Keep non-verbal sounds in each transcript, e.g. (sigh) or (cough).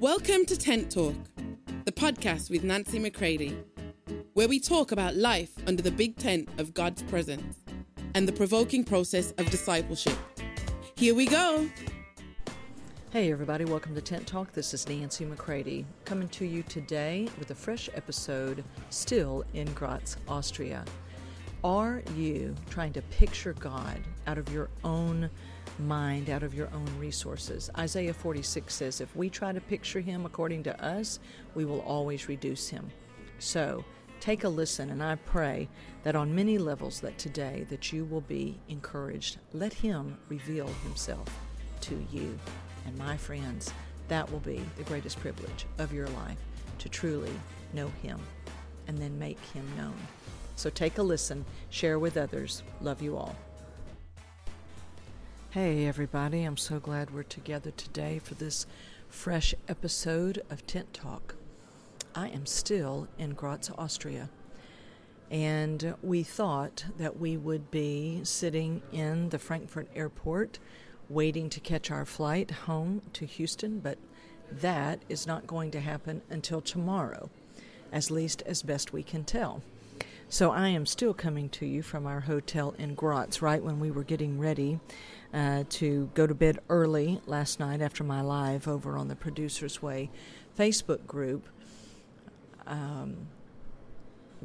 Welcome to Tent Talk, the podcast with Nancy McCready, where we talk about life under the big tent of God's presence and the provoking process of discipleship. Here we go. Hey, everybody, welcome to Tent Talk. This is Nancy McCready coming to you today with a fresh episode still in Graz, Austria. Are you trying to picture God out of your own mind, out of your own resources? Isaiah 46 says, If we try to picture Him according to us, we will always reduce Him. So, take a listen and i pray that on many levels that today that you will be encouraged let him reveal himself to you and my friends that will be the greatest privilege of your life to truly know him and then make him known so take a listen, share with others. Love you all. Hey, everybody. I'm so glad we're together today for this fresh episode of Tent Talk. I am still in Graz, Austria. And we thought that we would be sitting in the Frankfurt airport waiting to catch our flight home to Houston, but that is not going to happen until tomorrow, at least as best we can tell. So I am still coming to you from our hotel in Graz, right when we were getting ready uh, to go to bed early last night after my live over on the Producers Way Facebook group. Um,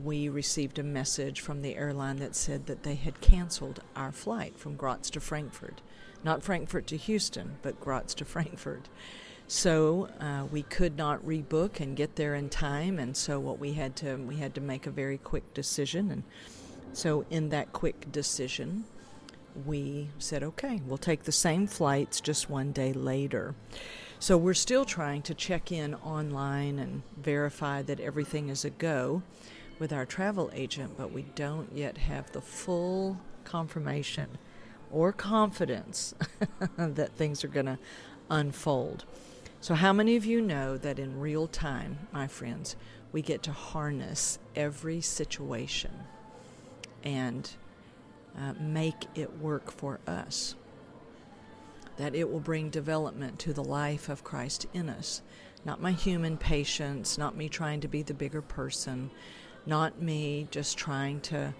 we received a message from the airline that said that they had canceled our flight from Graz to Frankfurt. Not Frankfurt to Houston, but Graz to Frankfurt. So uh, we could not rebook and get there in time, and so what we had to we had to make a very quick decision, and so in that quick decision, we said, okay, we'll take the same flights just one day later. So we're still trying to check in online and verify that everything is a go with our travel agent, but we don't yet have the full confirmation or confidence (laughs) that things are going to unfold. So, how many of you know that in real time, my friends, we get to harness every situation and uh, make it work for us? That it will bring development to the life of Christ in us. Not my human patience, not me trying to be the bigger person, not me just trying to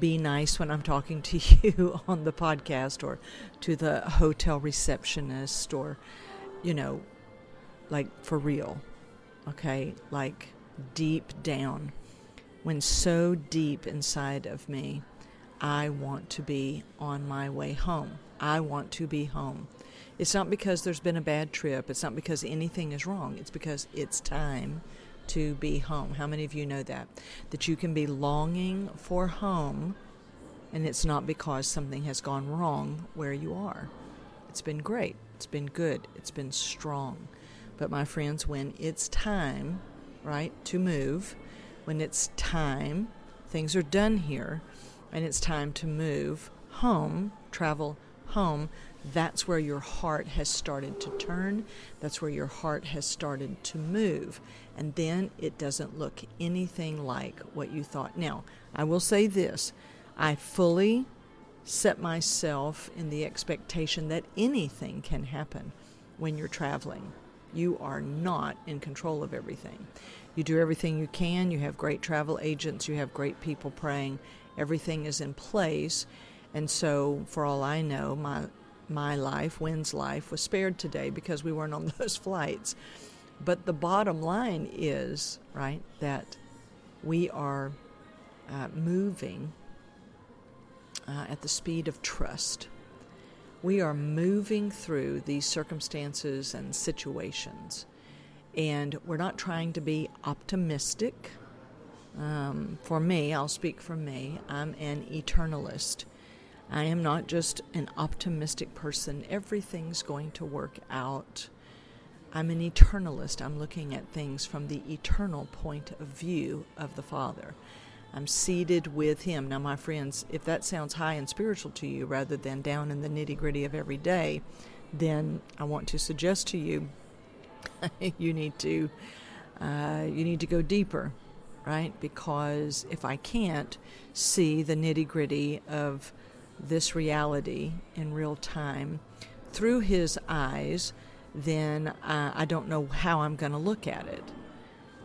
be nice when I'm talking to (laughs) you on the podcast or to the hotel receptionist or, you know, like for real, okay? Like deep down, when so deep inside of me, I want to be on my way home. I want to be home. It's not because there's been a bad trip, it's not because anything is wrong, it's because it's time to be home. How many of you know that? That you can be longing for home, and it's not because something has gone wrong where you are. It's been great, it's been good, it's been strong. But my friends, when it's time, right, to move, when it's time, things are done here, and it's time to move home, travel home, that's where your heart has started to turn. That's where your heart has started to move. And then it doesn't look anything like what you thought. Now, I will say this I fully set myself in the expectation that anything can happen when you're traveling. You are not in control of everything. You do everything you can. You have great travel agents. You have great people praying. Everything is in place. And so, for all I know, my my life, Wynn's life, was spared today because we weren't on (laughs) those flights. But the bottom line is, right, that we are uh, moving uh, at the speed of trust we are moving through these circumstances and situations, and we're not trying to be optimistic. Um, for me, I'll speak for me, I'm an eternalist. I am not just an optimistic person, everything's going to work out. I'm an eternalist. I'm looking at things from the eternal point of view of the Father. I'm seated with Him. Now, my friends, if that sounds high and spiritual to you rather than down in the nitty gritty of every day, then I want to suggest to you (laughs) you need to uh, you need to go deeper, right? Because if I can't see the nitty gritty of this reality in real time through His eyes, then uh, I don't know how I'm going to look at it.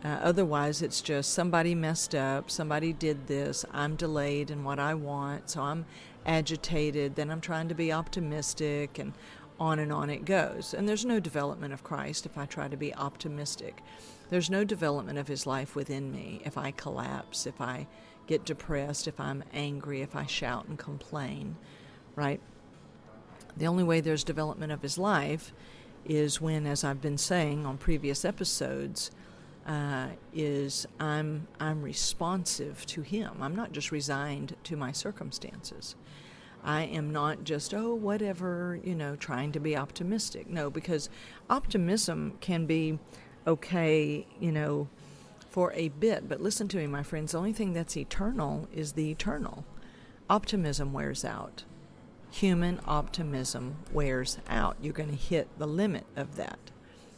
Uh, otherwise, it's just somebody messed up, somebody did this, I'm delayed in what I want, so I'm agitated, then I'm trying to be optimistic, and on and on it goes. And there's no development of Christ if I try to be optimistic. There's no development of his life within me if I collapse, if I get depressed, if I'm angry, if I shout and complain, right? The only way there's development of his life is when, as I've been saying on previous episodes, uh, is I'm I'm responsive to Him. I'm not just resigned to my circumstances. I am not just oh whatever you know trying to be optimistic. No, because optimism can be okay, you know, for a bit. But listen to me, my friends. The only thing that's eternal is the eternal. Optimism wears out. Human optimism wears out. You're going to hit the limit of that.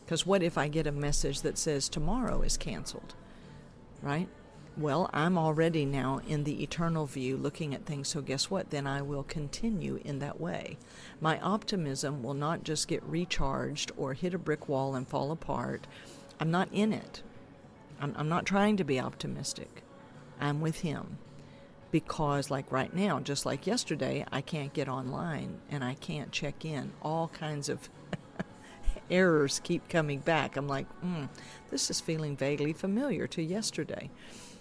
Because what if I get a message that says tomorrow is canceled? Right? Well, I'm already now in the eternal view looking at things, so guess what? Then I will continue in that way. My optimism will not just get recharged or hit a brick wall and fall apart. I'm not in it. I'm, I'm not trying to be optimistic. I'm with Him. Because, like right now, just like yesterday, I can't get online and I can't check in. All kinds of errors keep coming back. I'm like, mm, this is feeling vaguely familiar to yesterday.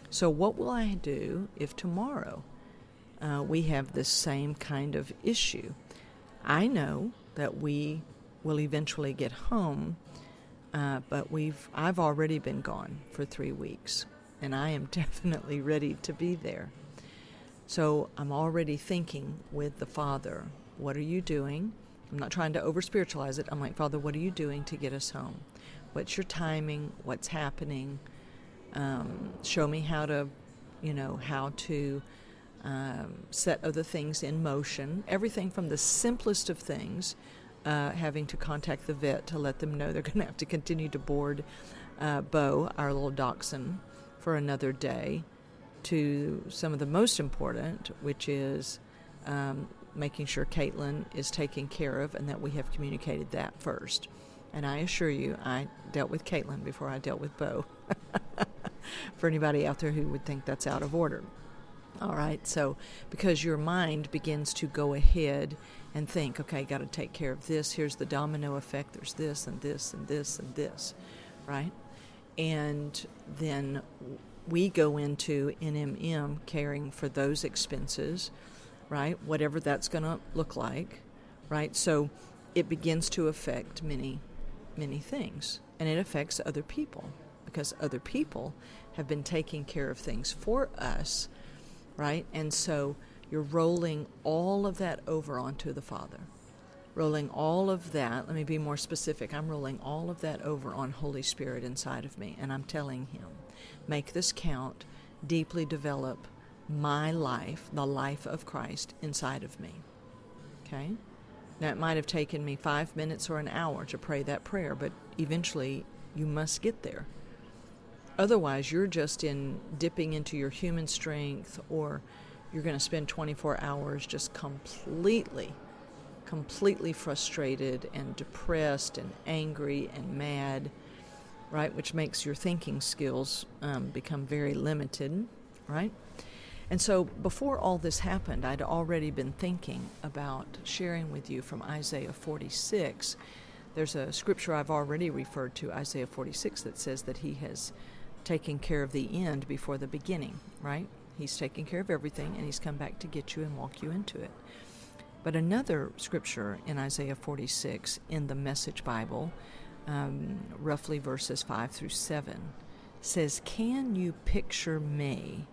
So, what will I do if tomorrow uh, we have this same kind of issue? I know that we will eventually get home, uh, but we've I've already been gone for three weeks, and I am (laughs) definitely ready to be there. So I'm already thinking with the Father, what are you doing? I'm not trying to over spiritualize it. I'm like, Father, what are you doing to get us home? What's your timing? What's happening? Um, show me how to, you know, how to um, set other things in motion. Everything from the simplest of things, uh, having to contact the vet to let them know they're (laughs) going to have to continue to board uh, Bo, our little dachshund, for another day, to some of the most important, which is um, making sure Caitlin is taken care of and that we have communicated that first. And I assure you, I dealt with Caitlin before I dealt with Bo. (laughs) For anybody out there who would think that's out of order. All right, so because your mind begins to go ahead and think, okay, got to take care of this. Here's the domino effect. There's this and this and this and this, right? And then we go into NMM caring for those expenses right? Whatever that's going to look like, right? So it begins to affect many, many things. And it affects other people because other people have been taking care of things for us, right? And so you're rolling all of that over onto the Father. Rolling all of that, let me be more specific. I'm rolling all of that over on Holy Spirit inside of me, and I'm telling Him, make this count, deeply develop my life, the life of Christ inside of me. Okay? Now, it might have taken me five minutes or an hour to pray that prayer, but eventually you must get there. Otherwise, you're just in dipping into your human strength, or you're going to spend 24 hours just completely, completely frustrated and depressed and angry and mad, right? Which makes your thinking skills um, become very limited, right? And so before all this happened, I'd already been thinking about sharing with you from Isaiah 46. There's a scripture I've already referred to, Isaiah 46, that says that he has taken care of the end before the beginning, right? He's taken care of everything and he's come back to get you and walk you into it. But another scripture in Isaiah 46 in the Message Bible, um, roughly verses 5 through 7, says, Can you picture me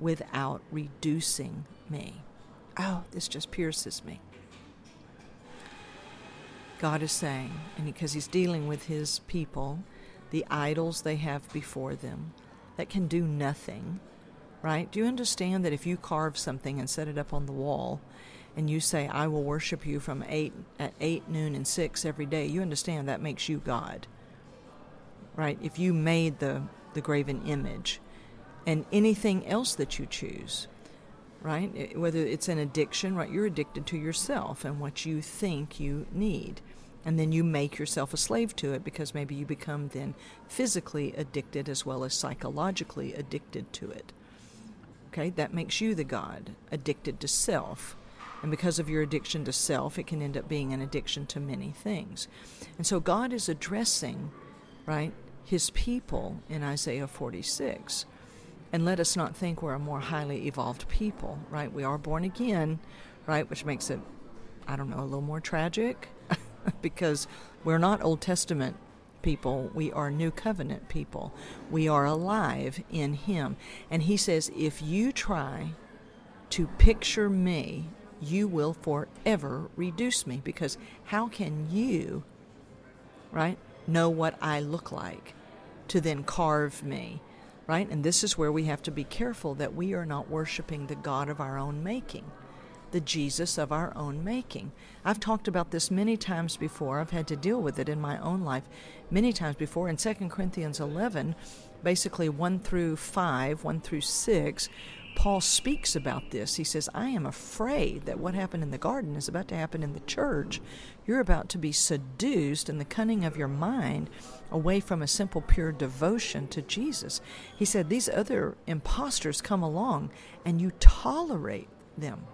without reducing me. Oh, this just pierces me. God is saying, and because He's dealing with His people, the idols they have before them that can do nothing, right? Do you understand that if you carve something and set it up on the wall, and you say, "I will worship you from eight at eight, noon, and six every day," you understand that makes you God, right? If you made the the graven image, and anything else that you choose, right? Whether it's an addiction, right? You're addicted to yourself and what you think you need. And then you make yourself a slave to it because maybe you become then physically addicted as well as psychologically addicted to it. Okay, that makes you the God, addicted to self. And because of your addiction to self, it can end up being an addiction to many things. And so God is addressing, right, his people in Isaiah 46. And let us not think we're a more highly evolved people, right? We are born again, right, which makes it, I don't know, a little more tragic (laughs) because we're not Old Testament people, we are New Covenant people. We are alive in Him. And He says, if you try to picture me, you will forever reduce me because how can you, right, know what I look like to then carve me? Right? And this is where we have to be careful that we are not worshiping the God of our own making the Jesus of our own making. I've talked about this many times before. I've had to deal with it in my own life many times before. In 2 Corinthians 11, basically 1 through 5, 1 through 6, Paul speaks about this. He says, I am afraid that what happened in the garden is about to happen in the church. You're about to be seduced in the cunning of your mind away from a simple, pure devotion to Jesus. He said, These other impostors come along and you tolerate them.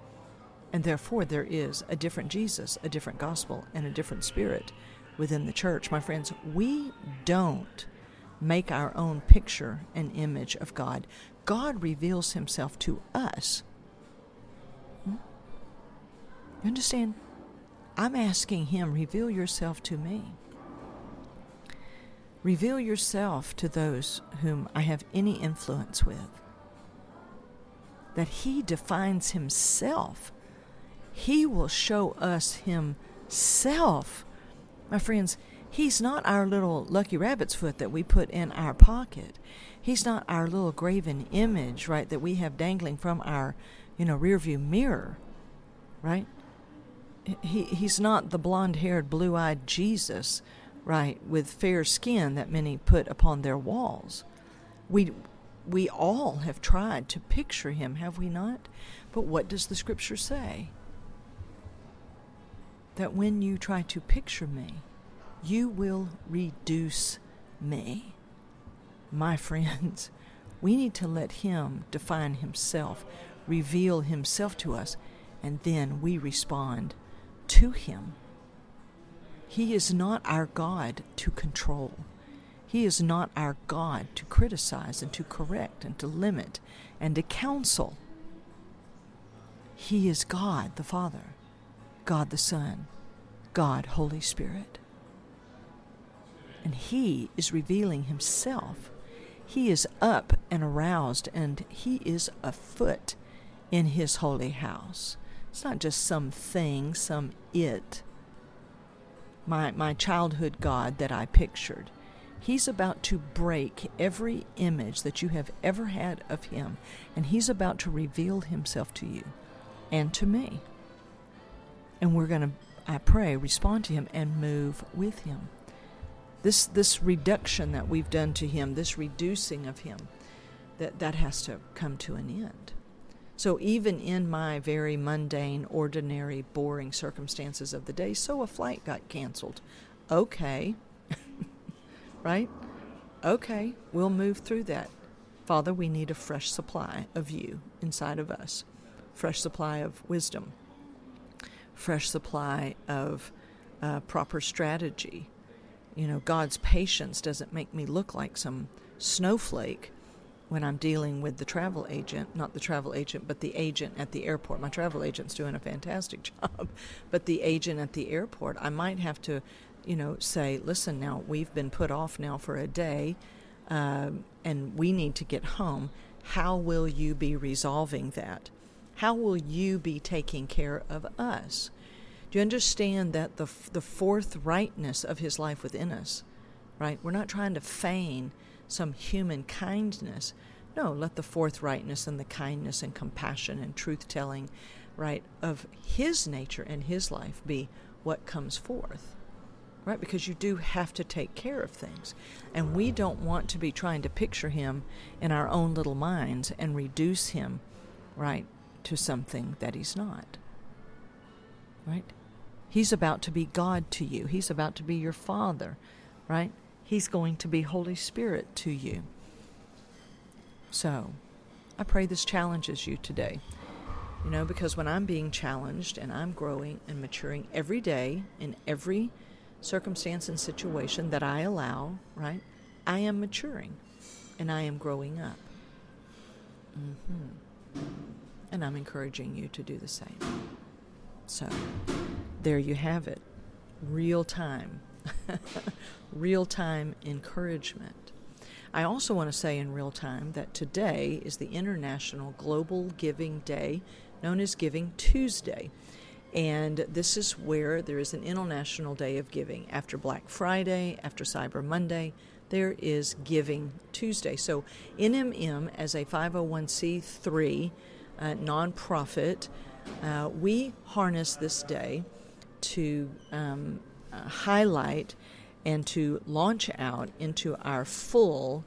And therefore, there is a different Jesus, a different gospel, and a different spirit within the church. My friends, we don't make our own picture and image of God. God reveals himself to us. Hmm? You understand? I'm asking him, reveal yourself to me. Reveal yourself to those whom I have any influence with. That he defines himself he will show us Himself. My friends, He's not our little lucky rabbit's foot that we put in our pocket. He's not our little graven image, right, that we have dangling from our, you know, rearview mirror, right? He, he's not the blonde haired, blue eyed Jesus, right, with fair skin that many put upon their walls. We, we all have tried to picture him, have we not? But what does the scripture say? that when you try to picture me, you will reduce me. My friends, (laughs) we need to let Him define Himself, reveal Himself to us, and then we respond to Him. He is not our God to control. He is not our God to criticize and to correct and to limit and to counsel. He is God the Father. God the Son, God, Holy Spirit. And He is revealing Himself. He is up and aroused, and He is afoot in His holy house. It's not just some thing, some it. My, my childhood God that I pictured. He's about to break every image that you have ever had of Him, and He's about to reveal Himself to you and to me and we're going to, I pray, respond to Him and move with Him. This this reduction that we've done to Him, this reducing of Him, that that has to come to an end. So even in my very mundane, ordinary, boring circumstances of the day, so a flight got canceled. Okay, (laughs) right? Okay, we'll move through that. Father, we need a fresh supply of you inside of us, fresh supply of wisdom, fresh supply of uh, proper strategy. You know, God's patience doesn't make me look like some snowflake when I'm dealing with the travel agent, not the travel agent, but the agent at the airport. My travel agent's doing a fantastic (laughs) job, but the agent at the airport, I might have to, you know, say, listen, now we've been put off now for a day, uh, and we need to get home. How will you be resolving that? How will you be taking care of us? Do you understand that the, the forthrightness of his life within us, right? We're not trying to feign some human kindness. No, let the forthrightness and the kindness and compassion and truth telling, right, of his nature and his life be what comes forth. Right? Because you do have to take care of things. And we don't want to be trying to picture him in our own little minds and reduce him, right, to something that he's not. Right? He's about to be God to you. He's about to be your Father, right? He's going to be Holy Spirit to you. So, I pray this challenges you today. You know, because when I'm being challenged and I'm growing and maturing every day in every circumstance and situation that I allow, right, I am maturing and I am growing up. Mm-hmm. And I'm encouraging you to do the same. So, there you have it. Real time. (laughs) real time encouragement. I also want to say in real time that today is the International Global Giving Day, known as Giving Tuesday. And this is where there is an International Day of Giving. After Black Friday, after Cyber Monday, there is Giving Tuesday. So, NMM, as a 501c3 uh, nonprofit, uh, we harness this day to um, uh, highlight and to launch out into our full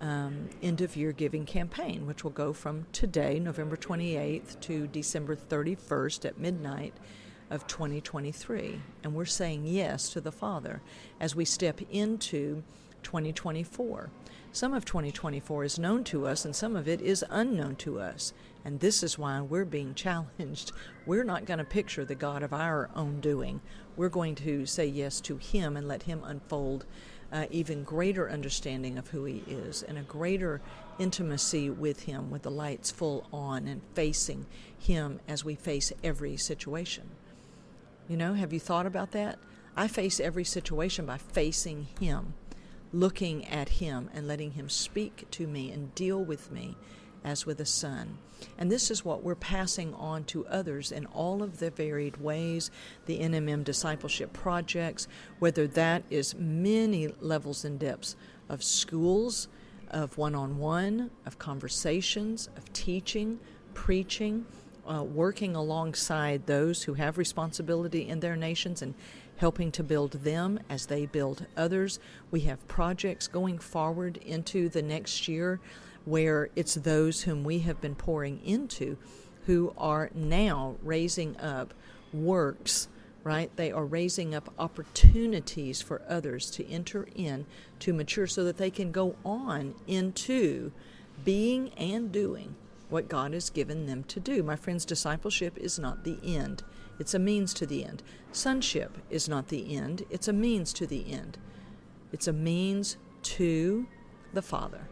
um, end of year giving campaign, which will go from today, November 28th, to December 31st at midnight of 2023. And we're saying yes to the Father as we step into 2024. Some of 2024 is known to us, and some of it is unknown to us. And this is why we're being challenged. We're not going to picture the God of our own doing. We're going to say yes to Him and let Him unfold uh, even greater understanding of who He is and a greater intimacy with Him with the lights full on and facing Him as we face every situation. You know, have you thought about that? I face every situation by facing Him looking at Him and letting Him speak to me and deal with me as with a son. And this is what we're passing on to others in all of the varied ways, the NMM discipleship projects, whether that is many levels and depths of schools, of one on one, of conversations, of teaching, preaching, uh, working alongside those who have responsibility in their nations and helping to build them as they build others. We have projects going forward into the next year where it's those whom we have been pouring into who are now raising up works right they are raising up opportunities for others to enter in to mature so that they can go on into being and doing what God has given them to do. My friends, discipleship is not the end. It's a means to the end. Sonship is not the end, it's a means to the end. It's a means to the Father.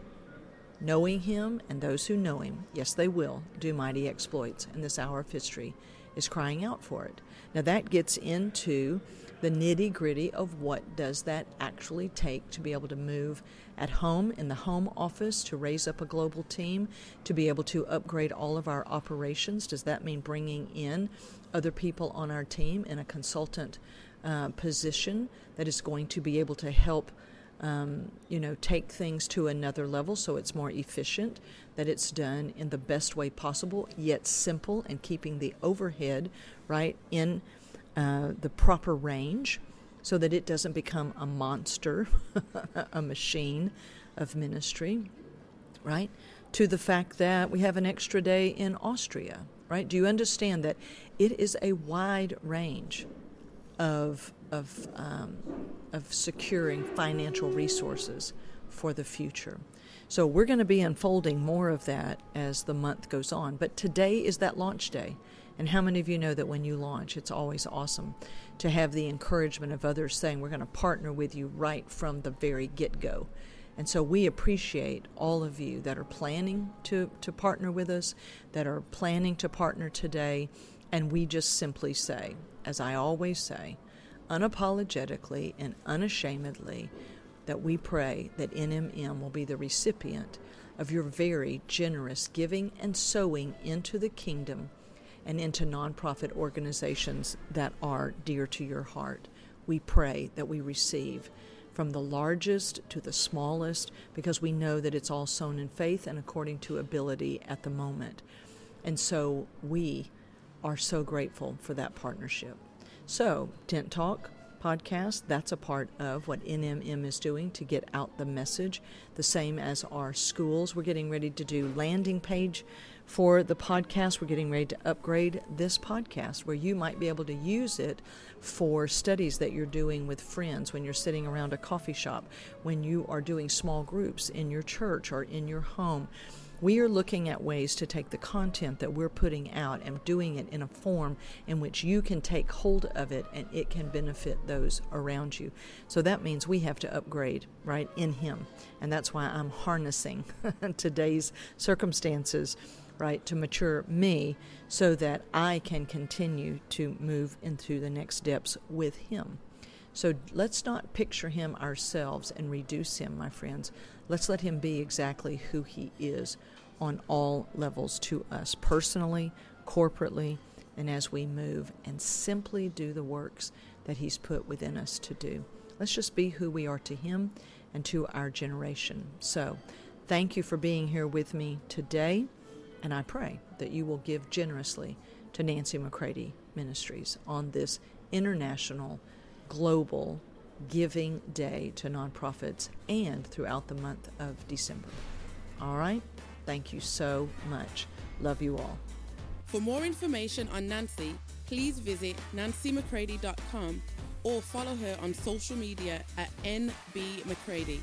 Knowing Him and those who know Him, yes, they will do mighty exploits, and this hour of history is crying out for it. Now, that gets into the nitty gritty of what does that actually take to be able to move at home in the home office to raise up a global team to be able to upgrade all of our operations. Does that mean bringing in other people on our team in a consultant uh, position that is going to be able to help um, you know take things to another level so it's more efficient that it's done in the best way possible yet simple and keeping the overhead right in uh, the proper range so that it doesn't become a monster, (laughs) a machine of ministry, right? To the fact that we have an extra day in Austria, right? Do you understand that it is a wide range of, of, um, of securing financial resources for the future? So we're going to be unfolding more of that as the month goes on. But today is that launch day. And how many of you know that when you launch, it's always awesome to have the encouragement of others saying, We're going to partner with you right from the very get go. And so we appreciate all of you that are planning to, to partner with us, that are planning to partner today. And we just simply say, as I always say, unapologetically and unashamedly, that we pray that NMM will be the recipient of your very generous giving and sowing into the kingdom and into nonprofit organizations that are dear to your heart. We pray that we receive from the largest to the smallest because we know that it's all sown in faith and according to ability at the moment. And so we are so grateful for that partnership. So, Tent Talk podcast, that's a part of what NMM is doing to get out the message, the same as our schools. We're getting ready to do landing page for the podcast. We're getting ready to upgrade this podcast where you might be able to use it for studies that you're doing with friends when you're sitting around a coffee shop, when you are doing small groups in your church or in your home. We are looking at ways to take the content that we're putting out and doing it in a form in which you can take hold of it and it can benefit those around you. So that means we have to upgrade, right, in Him. And that's why I'm harnessing (laughs) today's circumstances right, to mature me so that I can continue to move into the next steps with Him. So let's not picture Him ourselves and reduce Him, my friends. Let's let Him be exactly who He is on all levels to us, personally, corporately, and as we move and simply do the works that He's put within us to do. Let's just be who we are to Him and to our generation. So, thank you for being here with me today. And I pray that you will give generously to Nancy McCready Ministries on this international, global giving day to nonprofits and throughout the month of December. All right? Thank you so much. Love you all. For more information on Nancy, please visit nancymccready.com or follow her on social media at NB McCready.